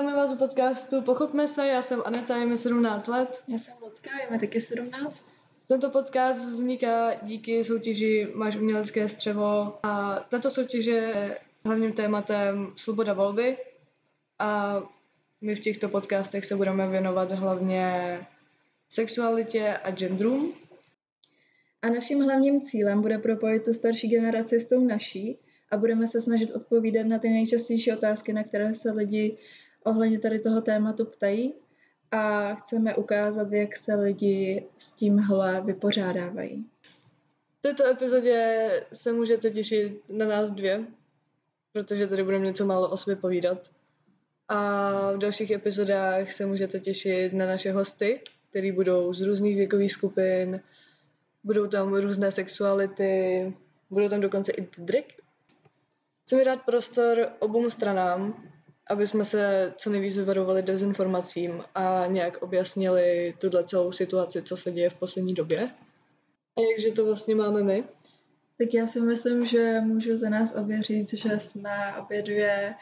Vítáme vás u podcastu Pochopme se, já jsem Aneta, je mi 17 let. Já jsem Lucka, je mi taky 17. Tento podcast vzniká díky soutěži Máš umělecké střevo a tato soutěž je hlavním tématem svoboda volby a my v těchto podcastech se budeme věnovat hlavně sexualitě a genderům. A naším hlavním cílem bude propojit tu starší generaci s tou naší a budeme se snažit odpovídat na ty nejčastější otázky, na které se lidi ohledně tady toho tématu ptají a chceme ukázat, jak se lidi s tímhle vypořádávají. V této epizodě se můžete těšit na nás dvě, protože tady budeme něco málo o sobě povídat. A v dalších epizodách se můžete těšit na naše hosty, který budou z různých věkových skupin, budou tam různé sexuality, budou tam dokonce i drag. Chceme dát prostor obou stranám, aby jsme se co nejvíc vyvarovali dezinformacím a nějak objasnili tuhle celou situaci, co se děje v poslední době. A jakže to vlastně máme my? Tak já si myslím, že můžu za nás obě říct, že jsme obě dvě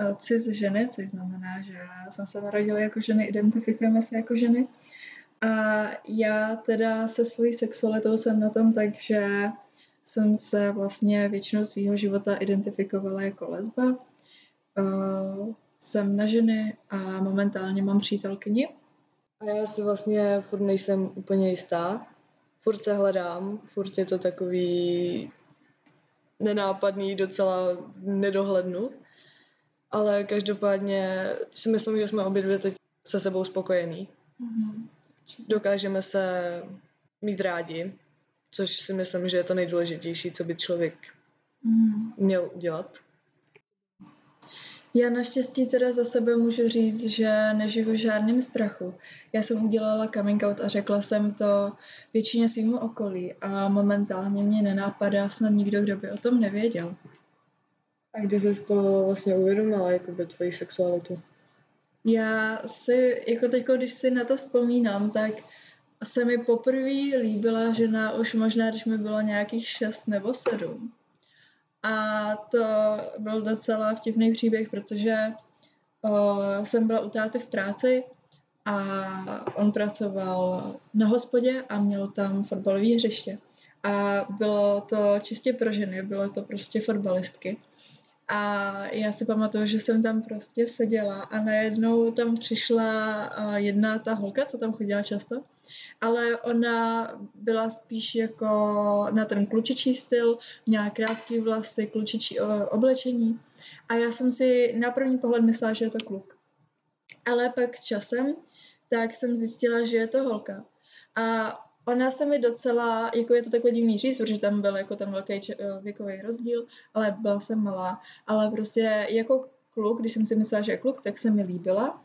uh, cis ženy, což znamená, že jsme se narodili jako ženy, identifikujeme se jako ženy. A já teda se svojí sexualitou jsem na tom tak, že jsem se vlastně většinou svého života identifikovala jako lesba. Uh, jsem na ženy a momentálně mám přítelkyni. A já si vlastně furt nejsem úplně jistá. Furt se hledám, furt je to takový nenápadný, docela nedohlednu. Ale každopádně si myslím, že jsme obě dvě teď se sebou spokojení. Mm-hmm. Dokážeme se mít rádi, což si myslím, že je to nejdůležitější, co by člověk mm. měl udělat. Já naštěstí teda za sebe můžu říct, že nežiju v žádném strachu. Já jsem udělala coming out a řekla jsem to většině svýmu okolí a momentálně mě nenápadá snad nikdo, kdo by o tom nevěděl. A kdy jsi to vlastně uvědomila, jako by tvoji sexualitu? Já si, jako teď, když si na to vzpomínám, tak se mi poprvé líbila žena už možná, když mi bylo nějakých šest nebo sedm. A to byl docela vtipný příběh, protože o, jsem byla u táty v práci a on pracoval na hospodě a měl tam fotbalové hřiště. A bylo to čistě pro ženy, bylo to prostě fotbalistky. A já si pamatuju, že jsem tam prostě seděla a najednou tam přišla jedna ta holka, co tam chodila často, ale ona byla spíš jako na ten klučičí styl, měla krátký vlasy, klučičí oblečení a já jsem si na první pohled myslela, že je to kluk. Ale pak časem, tak jsem zjistila, že je to holka. A Ona se mi docela, jako je to takový divný říct, protože tam byl jako ten velký eh, věkový rozdíl, ale byla jsem malá. Ale prostě jako kluk, když jsem si myslela, že je kluk, tak se mi líbila.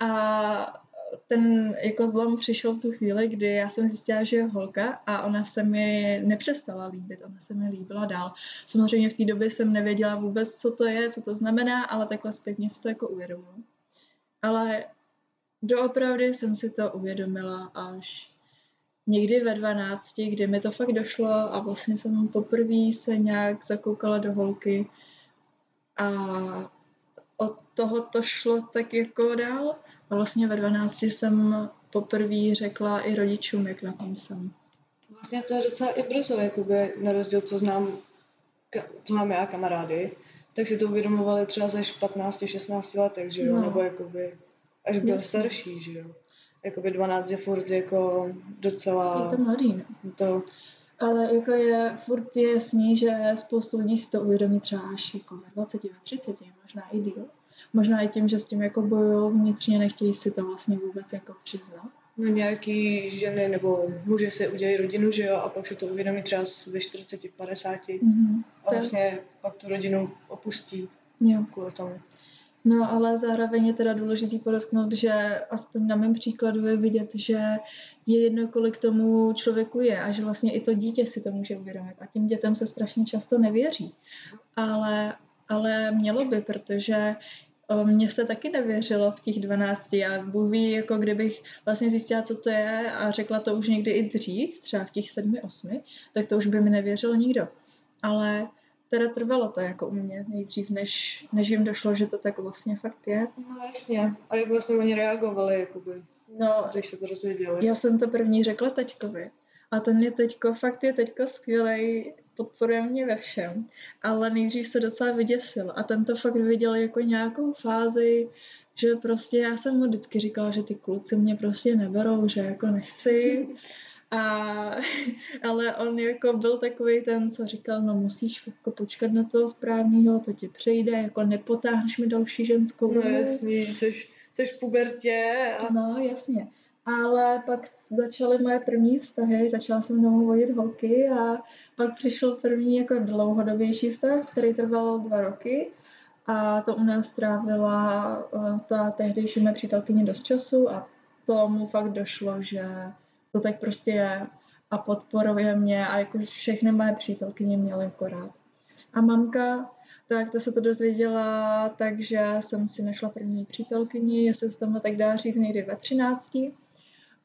A ten jako zlom přišel v tu chvíli, kdy já jsem zjistila, že je holka a ona se mi nepřestala líbit, ona se mi líbila dál. Samozřejmě v té době jsem nevěděla vůbec, co to je, co to znamená, ale takhle zpětně si to jako uvědomuji. Ale doopravdy jsem si to uvědomila až někdy ve 12, kdy mi to fakt došlo a vlastně jsem poprvé se nějak zakoukala do holky a od toho to šlo tak jako dál a vlastně ve 12 jsem poprvé řekla i rodičům, jak na tom jsem. Vlastně to je docela i brzo, jakoby, na rozdíl, co znám, co mám já kamarády, tak si to uvědomovali třeba ze 15-16 letech, že jo, no. nebo jakoby až byl starší, že jo jakoby 12 je furt jako docela... Je to mladý, no. To... Ale jako je, furt je jasný, že spoustu lidí si to uvědomí třeba až jako ve 20, ve 30, možná i díl. Možná i tím, že s tím jako bojují vnitřně, nechtějí si to vlastně vůbec jako přiznat. No nějaký ženy nebo muži si udělají rodinu, že jo, a pak si to uvědomí třeba ve 40, 50 mm-hmm. a vlastně pak tu rodinu opustí jo. kvůli tomu. No ale zároveň je teda důležitý podotknout, že aspoň na mém příkladu je vidět, že je jedno, kolik tomu člověku je a že vlastně i to dítě si to může uvědomit. A tím dětem se strašně často nevěří. Ale, ale mělo by, protože mně se taky nevěřilo v těch 12 a Bůh ví, jako kdybych vlastně zjistila, co to je a řekla to už někdy i dřív, třeba v těch 7, 8, tak to už by mi nevěřil nikdo. Ale teda trvalo to jako u mě nejdřív, než, než jim došlo, že to tak vlastně fakt je. No jasně. A jak vlastně oni reagovali, jakoby, No, když se to dozvěděli? já jsem to první řekla teďkovi. A ten je teďko, fakt je teďko skvělej, podporuje mě ve všem. Ale nejdřív se docela vyděsil. A ten to fakt viděl jako nějakou fázi, že prostě já jsem mu vždycky říkala, že ty kluci mě prostě neberou, že jako nechci. A, ale on jako byl takový ten, co říkal, no musíš jako počkat na toho správného, to ti přejde, jako nepotáhneš mi další ženskou. No jasný, jsi, jsi v pubertě a No, jasně. Ale pak začaly moje první vztahy, začala jsem znovu vodit holky a pak přišel první jako dlouhodobější vztah, který trval dva roky a to u nás strávila eh, ta tehdejší mé přítelkyně dost času a tomu fakt došlo, že to tak prostě je a podporuje mě a jako všechny moje přítelkyně měly jako. A mamka, tak to se to dozvěděla, takže jsem si našla první přítelkyni, jestli se tomu tak dá říct někdy ve 13.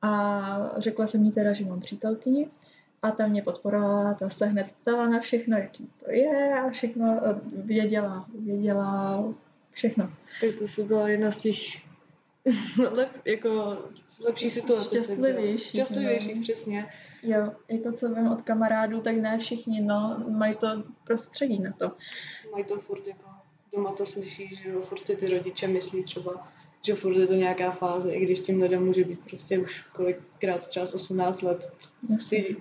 A řekla jsem jí teda, že mám přítelkyni. A ta mě podporovala, ta se hned ptala na všechno, jaký to je a všechno eh, věděla, věděla všechno. tak to si byla jedna z těch lep, jako lepší situace. Šťastlivějších, Šťastlivějších, no. přesně. Jo, jako co vím od kamarádů, tak ne všichni, no, mají to prostředí na to. Mají to furt jako, doma to slyší, že jo, furt si ty rodiče myslí třeba, že furt je to nějaká fáze, i když tím lidem může být prostě už kolikrát třeba z 18 let. Ty,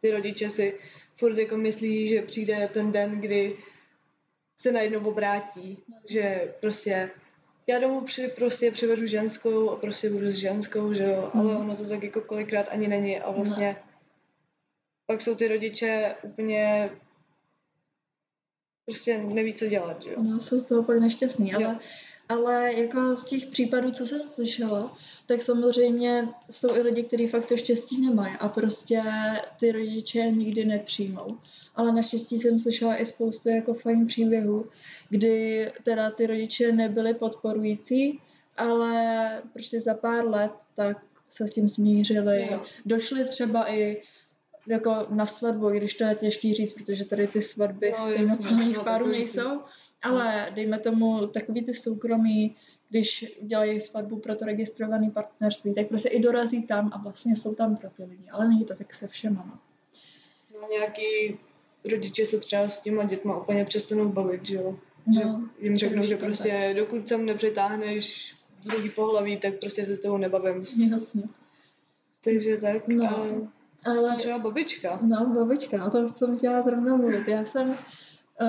ty rodiče si furt jako myslí, že přijde ten den, kdy se najednou obrátí, že prostě já domů při, prostě přivedu ženskou a prostě budu s ženskou, že jo, ale Mhm. ono to tak jako kolikrát ani není a vlastně pak jsou ty rodiče úplně prostě neví, co dělat, že jo. No, jsou z toho pak nešťastný, Jo. ale, ale jako z těch případů, co jsem slyšela, tak samozřejmě jsou i lidi, kteří fakt to štěstí nemají a prostě ty rodiče nikdy nepřijmou. Ale naštěstí jsem slyšela i spoustu jako fajn příběhů, kdy teda ty rodiče nebyli podporující, ale prostě za pár let tak se s tím smířili. Jo. Došli třeba i jako na svatbu, i když to je těžký říct, protože tady ty svatby No, jasně, stejnoprávních no, párů nejsou, ale dejme tomu takový ty soukromí, když dělají svatbu pro to registrované partnerství, tak prostě i dorazí tam a vlastně jsou tam pro ty lidi, ale není to tak se všema. No. No, nějaký rodiče se třeba s těma dětma úplně přestanou bavit, že jo. Že No, jim řeknou, to že to prostě dokud sem nepřitáhneš druhý pohlaví, tak prostě se s tebou nebavím. Jasně. Takže tak. No, a Ale co třeba babička? No, babička, o tom jsem chtěla zrovna mluvit. Já jsem,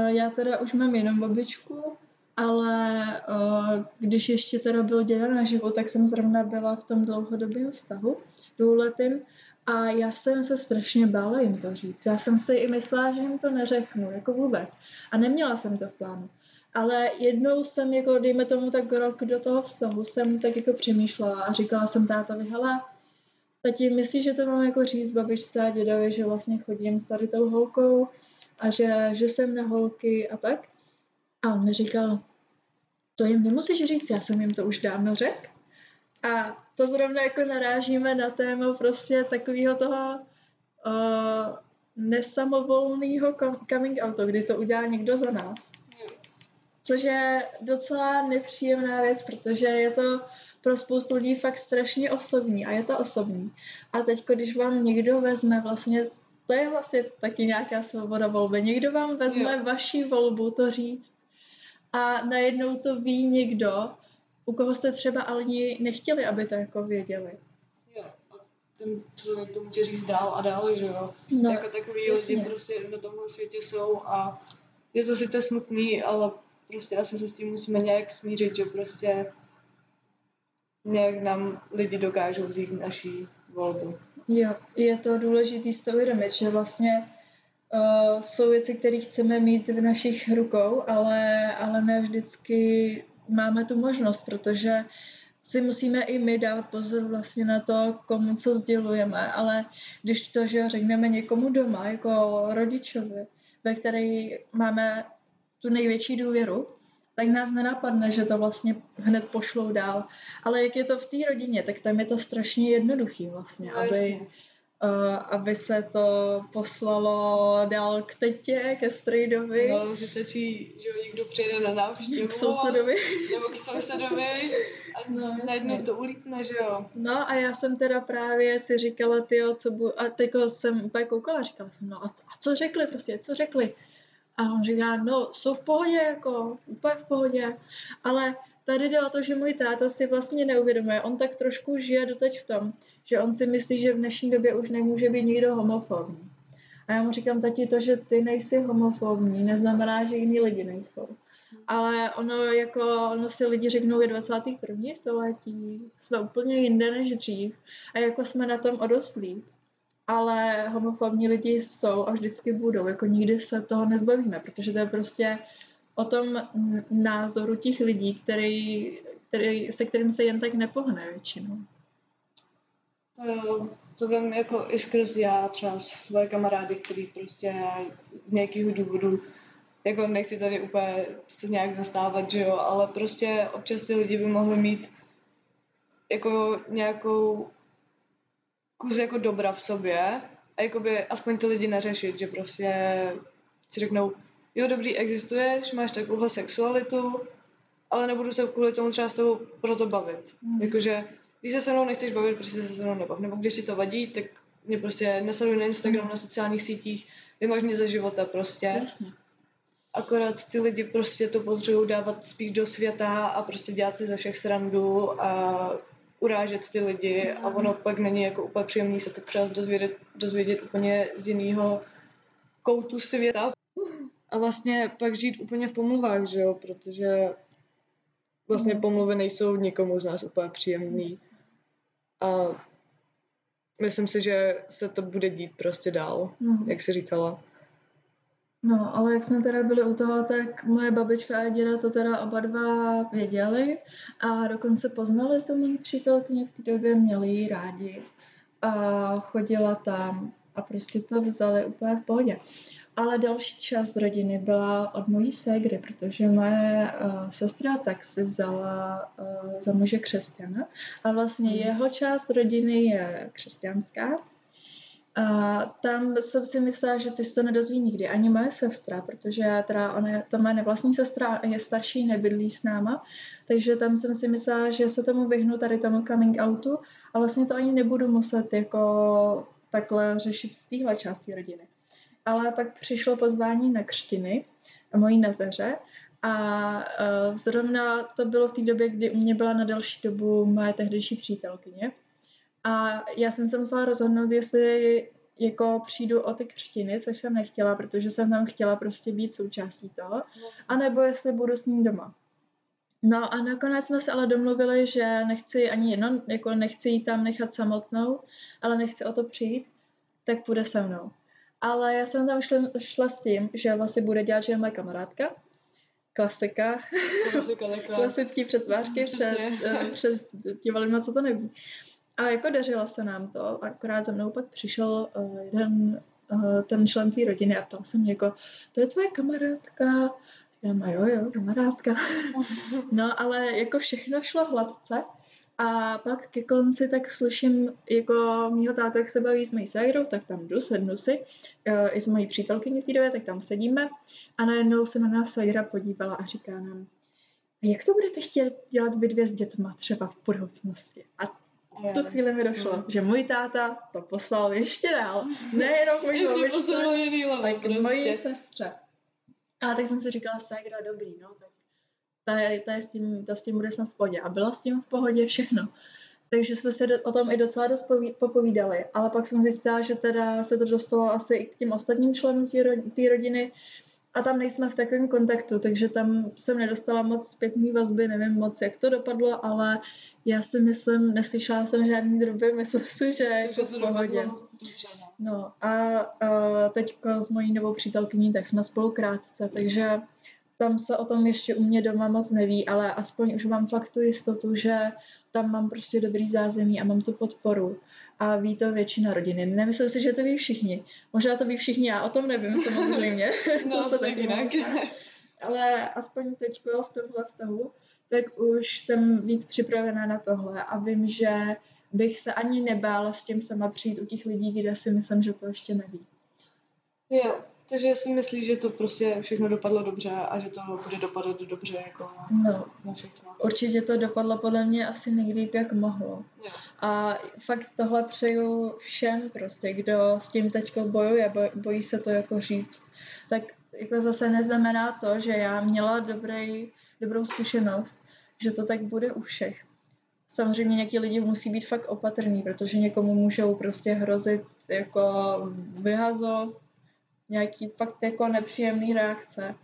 já teda už mám jenom babičku, ale eh, když ještě teda byl děda naživo, tak jsem zrovna byla v tom dlouhodobém vztahu, dvouletým, a já jsem se strašně bála jim to říct. Já jsem si i myslela, že jim to neřeknu, jako vůbec. A neměla jsem to v plánu. Ale jednou jsem, jako dejme tomu tak rok do toho vztahu, jsem tak jako přemýšlela a říkala jsem tátovi, hele, tati, myslíš, že to mám jako říct babičce a dědovi, že vlastně chodím s tady tou holkou a že, že jsem na holky a tak? A on mi říkal, to jim nemusíš říct, já jsem jim to už dávno řekl. A to zrovna jako narážíme na téma prostě takového toho uh, nesamovolného com- coming outu, kdy to udělá někdo za nás. Což je docela nepříjemná věc, protože je to pro spoustu lidí fakt strašně osobní a je to osobní. A teď, když vám někdo vezme vlastně, to je vlastně taky nějaká svoboda volby, někdo vám vezme Jo. vaši volbu to říct a najednou to ví někdo, u koho jste třeba ani nechtěli, aby to jako věděli. Jo. A ten člověk to může říct dál a dál, že jo. No, jako takový jasně. lidi prostě na tomhle světě jsou a je to sice smutný, ale prostě asi se s tím musíme nějak smířit, že prostě nějak nám lidi dokážou vzít naší volbu. Jo, je to důležité si to uvědomit, že vlastně uh, jsou věci, které chceme mít v našich rukou, ale, ale ne vždycky máme tu možnost, protože si musíme i my dávat pozor vlastně na to, komu co sdělujeme, ale když to, že řekneme někomu doma, jako rodičovi, ve který máme tu největší důvěru, tak nás nenapadne, že to vlastně hned pošlou dál. Ale jak je to v té rodině, tak tam je to strašně jednoduchý vlastně, No, aby, jasně. uh, aby se to poslalo dál k tetě, ke strejdovi. No, si stačí, že někdo přijde na návštěvu. K sousedovi. Nebo k sousedovi a no, najednou to ulítne, že jo. No a já jsem teda právě si říkala, ty co bu... A teďko jsem úplně koukala, říkala jsem, no a co, a co řekli prostě, co řekli? A on říká, no jsou v pohodě, jako úplně v pohodě, ale tady jde o to, že můj táta si vlastně neuvědomuje, on tak trošku žije doteď v tom, že on si myslí, že v dnešní době už nemůže být nikdo homofobní. A já mu říkám, tati, to, že ty nejsi homofobní, neznamená, že jiní lidi nejsou. Ale ono, jako, ono si lidi řeknou, je 21. století, jsme úplně jinde než dřív a jako jsme na tom odostlí. Ale homofobní lidi jsou a vždycky budou, jako nikdy se toho nezbavíme, protože to je prostě o tom názoru těch lidí, který, který, se kterým se jen tak nepohne většinou. To, to vím jako i skrz já třeba svoje kamarády, který prostě z nějakého důvodu jako nechci tady úplně se nějak zastávat, že jo, ale prostě občas ty lidi by mohli mít jako nějakou kus jako dobra v sobě a jakoby aspoň ty lidi neřešit, že prostě si řeknou, jo dobrý, existuješ, máš takovouhle sexualitu, ale nebudu se kvůli tomu třeba s tebou proto bavit. Mm. Jakože, když se se mnou nechceš bavit, prostě se se mnou nebav. Nebo když ti to vadí, tak mě prostě nesleduj na Instagram, mm. na sociálních sítích, vymaž mě ze života prostě. Jasně. Akorát ty lidi prostě to potřebují dávat spíš do světa a prostě dělat si ze všech srandu a urážet ty lidi a ono pak není jako úplně příjemný se to třeba dozvědět, dozvědět úplně z jiného koutu světa. A vlastně pak žít úplně v pomluvách, že jo, protože vlastně pomluvy nejsou nikomu z nás úplně příjemný. A myslím si, že se to bude dít prostě dál, mm. jak jsi říkala. No, ale jak jsme teda byli u toho, tak moje babička a děda to teda oba dva věděli a dokonce poznali tu moji přítelkyni v té době, měli ji rádi a chodila tam a prostě to vzali úplně v pohodě. Ale další část rodiny byla od mojí ségry, protože moje uh, sestra tak si vzala uh, za muže křesťana a vlastně mm. jeho část rodiny je křesťanská a tam jsem si myslela, že ty to nedozví nikdy, ani moje sestra, protože teda ona ta moje nevlastní sestra je starší, nebydlí s náma, takže tam jsem si myslela, že se tomu vyhnu tady tomu coming outu a vlastně to ani nebudu muset jako takhle řešit v téhle části rodiny. Ale pak přišlo pozvání na křtiny mojí neteře a uh, zrovna to bylo v té době, kdy u mě byla na delší dobu moje tehdejší přítelkyně. A já jsem se musela rozhodnout, jestli jako přijdu o ty křtiny, což jsem nechtěla, protože jsem tam chtěla prostě být součástí toho, anebo jestli budu s ním doma. No a nakonec jsme se ale domluvili, že nechci ani jedno, jako nechci jí tam nechat samotnou, ale nechci o to přijít, tak půjde se mnou. Ale já jsem tam šla, šla s tím, že vlastně bude dělat, že je moje kamarádka, klasika, klasika klasický přetvářky před, eh, před tím, co to neví. A jako dařilo se nám to, akorát za mnou pak přišel uh, jeden uh, ten člen té rodiny a ptal se mě jako, to je tvoje kamarádka? Já má jo, jo, kamarádka. no, ale jako všechno šlo hladce. A pak ke konci tak slyším jako mýho táta, jak se baví s mojí ségrou, tak tam jdu, sednu si, uh, i s mojí přítelkyní té době, tak tam sedíme a najednou se na nás ségra podívala a říká nám, jak to budete chtět dělat vy dvě s dětma třeba v budoucnosti? A v tu chvíli mi došlo, mm. že můj táta to poslal ještě dál. Nejenom můj Ještě poslal jiný level, prostě. mojí sestře. A tak jsem si říkala, ségra, dobrý, no, tak ta, je, ta, je s tím, ta s tím bude snad v pohodě. A byla s tím v pohodě všechno. Takže jsme se o tom i docela dost popovídali. Ale pak jsem zjistila, že teda se to dostalo asi i k těm ostatním členům té rodiny, a tam nejsme v takovém kontaktu, takže tam jsem nedostala moc zpětný vazby, nevím moc, jak to dopadlo, ale já si myslím, neslyšela jsem žádný droby, myslím si, že je to v pohodě. No a, a teď s mojí novou přítelkyní, tak jsme spolu krátce, takže tam se o tom ještě u mě doma moc neví, ale aspoň už mám fakt tu jistotu, že tam mám prostě dobrý zázemí a mám tu podporu. A ví to většina rodiny. Nemyslím si, že to ví všichni. Možná to ví všichni, já o tom nevím samozřejmě. no, to se taky jinak. Ale aspoň teď v tomhle stavu tak už jsem víc připravená na tohle a vím, že bych se ani nebála s tím sama přijít u těch lidí, kde si myslím, že to ještě neví. Jo, takže si myslíš, že to prostě všechno dopadlo dobře a že to bude dopadat dobře jako No, na všechno. určitě to dopadlo podle mě asi nejlíp, jak mohlo. Jo. A fakt tohle přeju všem prostě, kdo s tím teďko bojuje, boj, bojí se to jako říct. Tak jako zase neznamená to, že já měla dobrý, dobrou zkušenost, že to tak bude u všech. Samozřejmě nějaký lidi musí být fakt opatrní, protože někomu můžou prostě hrozit jako vyhazov, nějaký fakt jako nepříjemný reakce.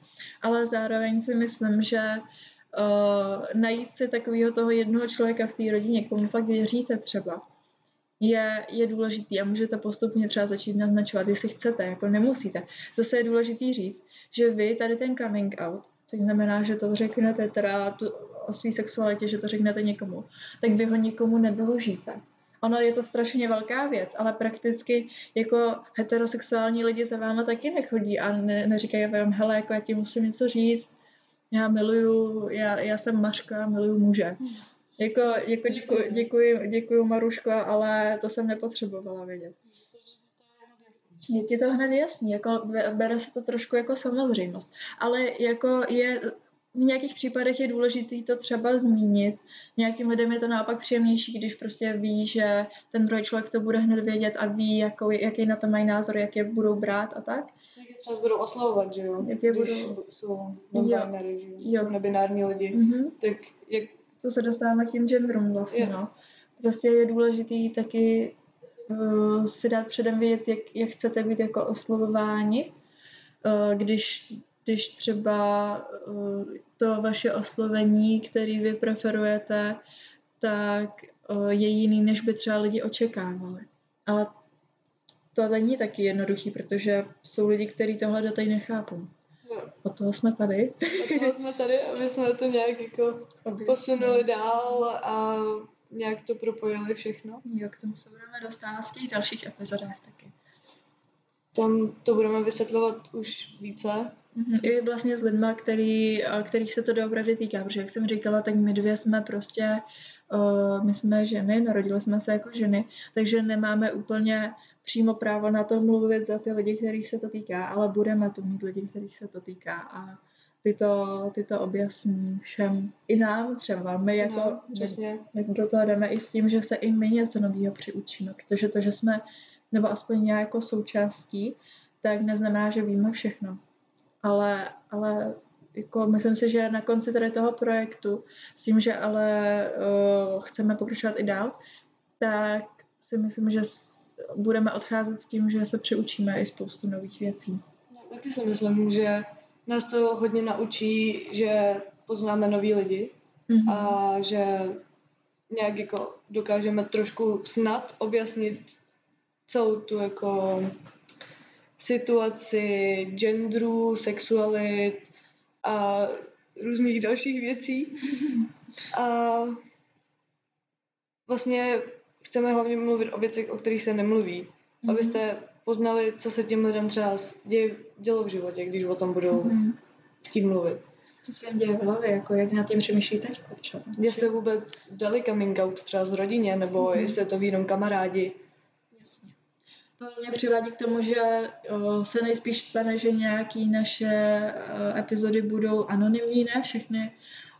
Ale zároveň si myslím, že uh, najít si takového toho jednoho člověka v té rodině, komu fakt věříte třeba, je, je důležitý a můžete postupně třeba začít naznačovat, jestli chcete, jako nemusíte. Zase je důležitý říct, že vy tady ten coming out, což znamená, že to řeknete teda tu, o své sexualitě, že to řeknete někomu, tak vy ho nikomu nedlužíte. Ono je to strašně velká věc, ale prakticky jako heterosexuální lidi za váma taky nechodí a ne, neříkají vám, hele, jako já ti musím něco říct, já miluju, já, já jsem Mařka, miluju muže. Jako, jako děkuji, děkuji, děkuji Maruško, ale to jsem nepotřebovala vědět. Je ti to hned jasný, jako be- bere se to trošku jako samozřejmost. Ale jako je, v nějakých případech je důležité to třeba zmínit. Nějakým lidem je to naopak příjemnější, když prostě ví, že ten druhý člověk to bude hned vědět a ví, jakou, jaký na to mají názor, jak je budou brát a tak. Jak je třeba budou oslovovat, že jo? Jak je Když budou- jsou non-binary, že jo? Jo. Jsou nebinární lidi. Mhm. Tak jak To se dostáváme k těm genderům vlastně, Jo. no. Prostě je důležitý taky uh, si dát předem vědět, jak, jak chcete být jako oslovováni. Uh, když, když třeba uh, to vaše oslovení, který vy preferujete, tak uh, je jiný, než by třeba lidi očekávali. Ale to není taky jednoduchý, protože jsou lidi, kteří tohle do nechápou. jo. Od toho jsme tady. A toho jsme tady, aby jsme to nějak jako posunuli dál a nějak to propojili všechno. Jo, k tomu se budeme dostávat v těch dalších epizodách taky. Tam to budeme vysvětlovat už více. Mhm, I vlastně s lidma, který, a kterých se to doopravdy týká, protože jak jsem říkala, tak my dvě jsme prostě, uh, my jsme ženy, narodili jsme se jako ženy, takže nemáme úplně přímo právo na to mluvit za ty lidi, kterých se to týká, ale budeme tu mít lidi, kterých se to týká a ty to, ty to objasní všem, i nám třeba, my jako, no, my, přesně. my do toho jdeme i s tím, že se i my něco nového přiučíme, protože to, že jsme, nebo aspoň nějakou součástí, tak neznamená, že víme všechno. Ale, ale jako myslím si, že na konci tady toho projektu, s tím, že ale uh, chceme pokračovat i dál, tak si myslím, že s, budeme odcházet s tím, že se přiučíme i spoustu nových věcí. No, taky si myslím, že nás to hodně naučí, že poznáme nový lidi Mhm. a že nějak jako dokážeme trošku snad objasnit celou tu jako situaci genderu, sexualit a různých dalších věcí. A vlastně chceme hlavně mluvit o věcech, o kterých se nemluví. Mhm. Abyste poznali, co se těm lidem třeba děje, dělo v životě, když o tom budou Mhm. chtít mluvit. Co se jim děje v hlavě, jako jak na tím přemýšlí teď třeba. Jestli vůbec dali coming out třeba z rodině, nebo Mhm. jestli to jenom kamarádi. Jasně. To mě přivádí k tomu, že se nejspíš stane, že nějaký naše epizody budou anonymní, ne všechny,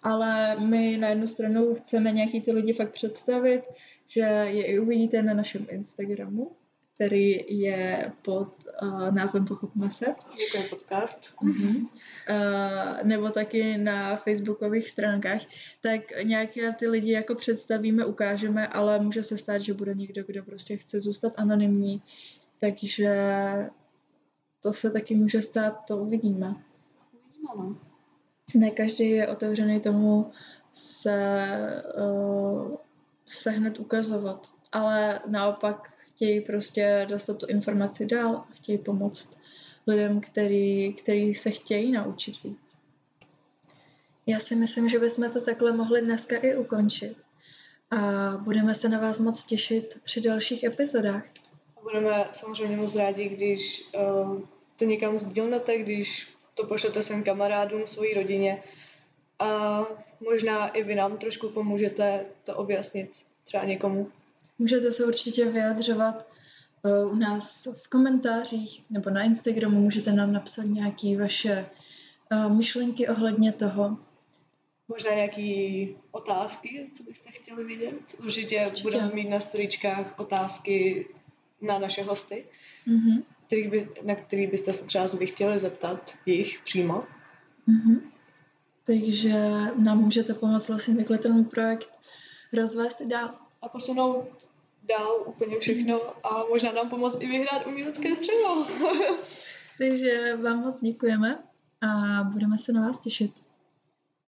ale my na jednu stranu chceme nějaký ty lidi fakt představit, že je i uvidíte na našem Instagramu, který je pod uh, názvem Pochopme se. Jako podcast. Mhm. Uh, nebo taky na facebookových stránkách, tak nějaké ty lidi jako představíme, ukážeme, ale může se stát, že bude někdo, kdo prostě chce zůstat anonymní, takže to se taky může stát, to uvidíme. Uvidíme, no. Ne každý je otevřený tomu se, uh, se hned ukazovat, ale naopak chtějí prostě dostat tu informaci dál a chtějí pomoct lidem, který, který se chtějí naučit víc. Já si myslím, že bychom to takhle mohli dneska i ukončit. A budeme se na vás moc těšit při dalších epizodách. Budeme samozřejmě moc rádi, když uh, to někam sdílnete, když to pošlete svým kamarádům, svojí rodině a možná i vy nám trošku pomůžete to objasnit třeba někomu. Můžete se určitě vyjadřovat uh, u nás v komentářích nebo na Instagramu. Můžete nám napsat nějaké vaše uh, myšlenky ohledně toho. Možná nějaké otázky, co byste chtěli vidět. Určitě, Určitě. budeme mít na storičkách otázky na naše hosty, mm-hmm. který by, na který byste se třeba vy chtěli zeptat jich přímo. Mm-hmm. Takže nám můžete pomoct vlastně takhle ten projekt rozvést dál. A posunout dál úplně všechno a možná nám pomoct i vyhrát umělecké střevo. Takže vám moc děkujeme a budeme se na vás těšit.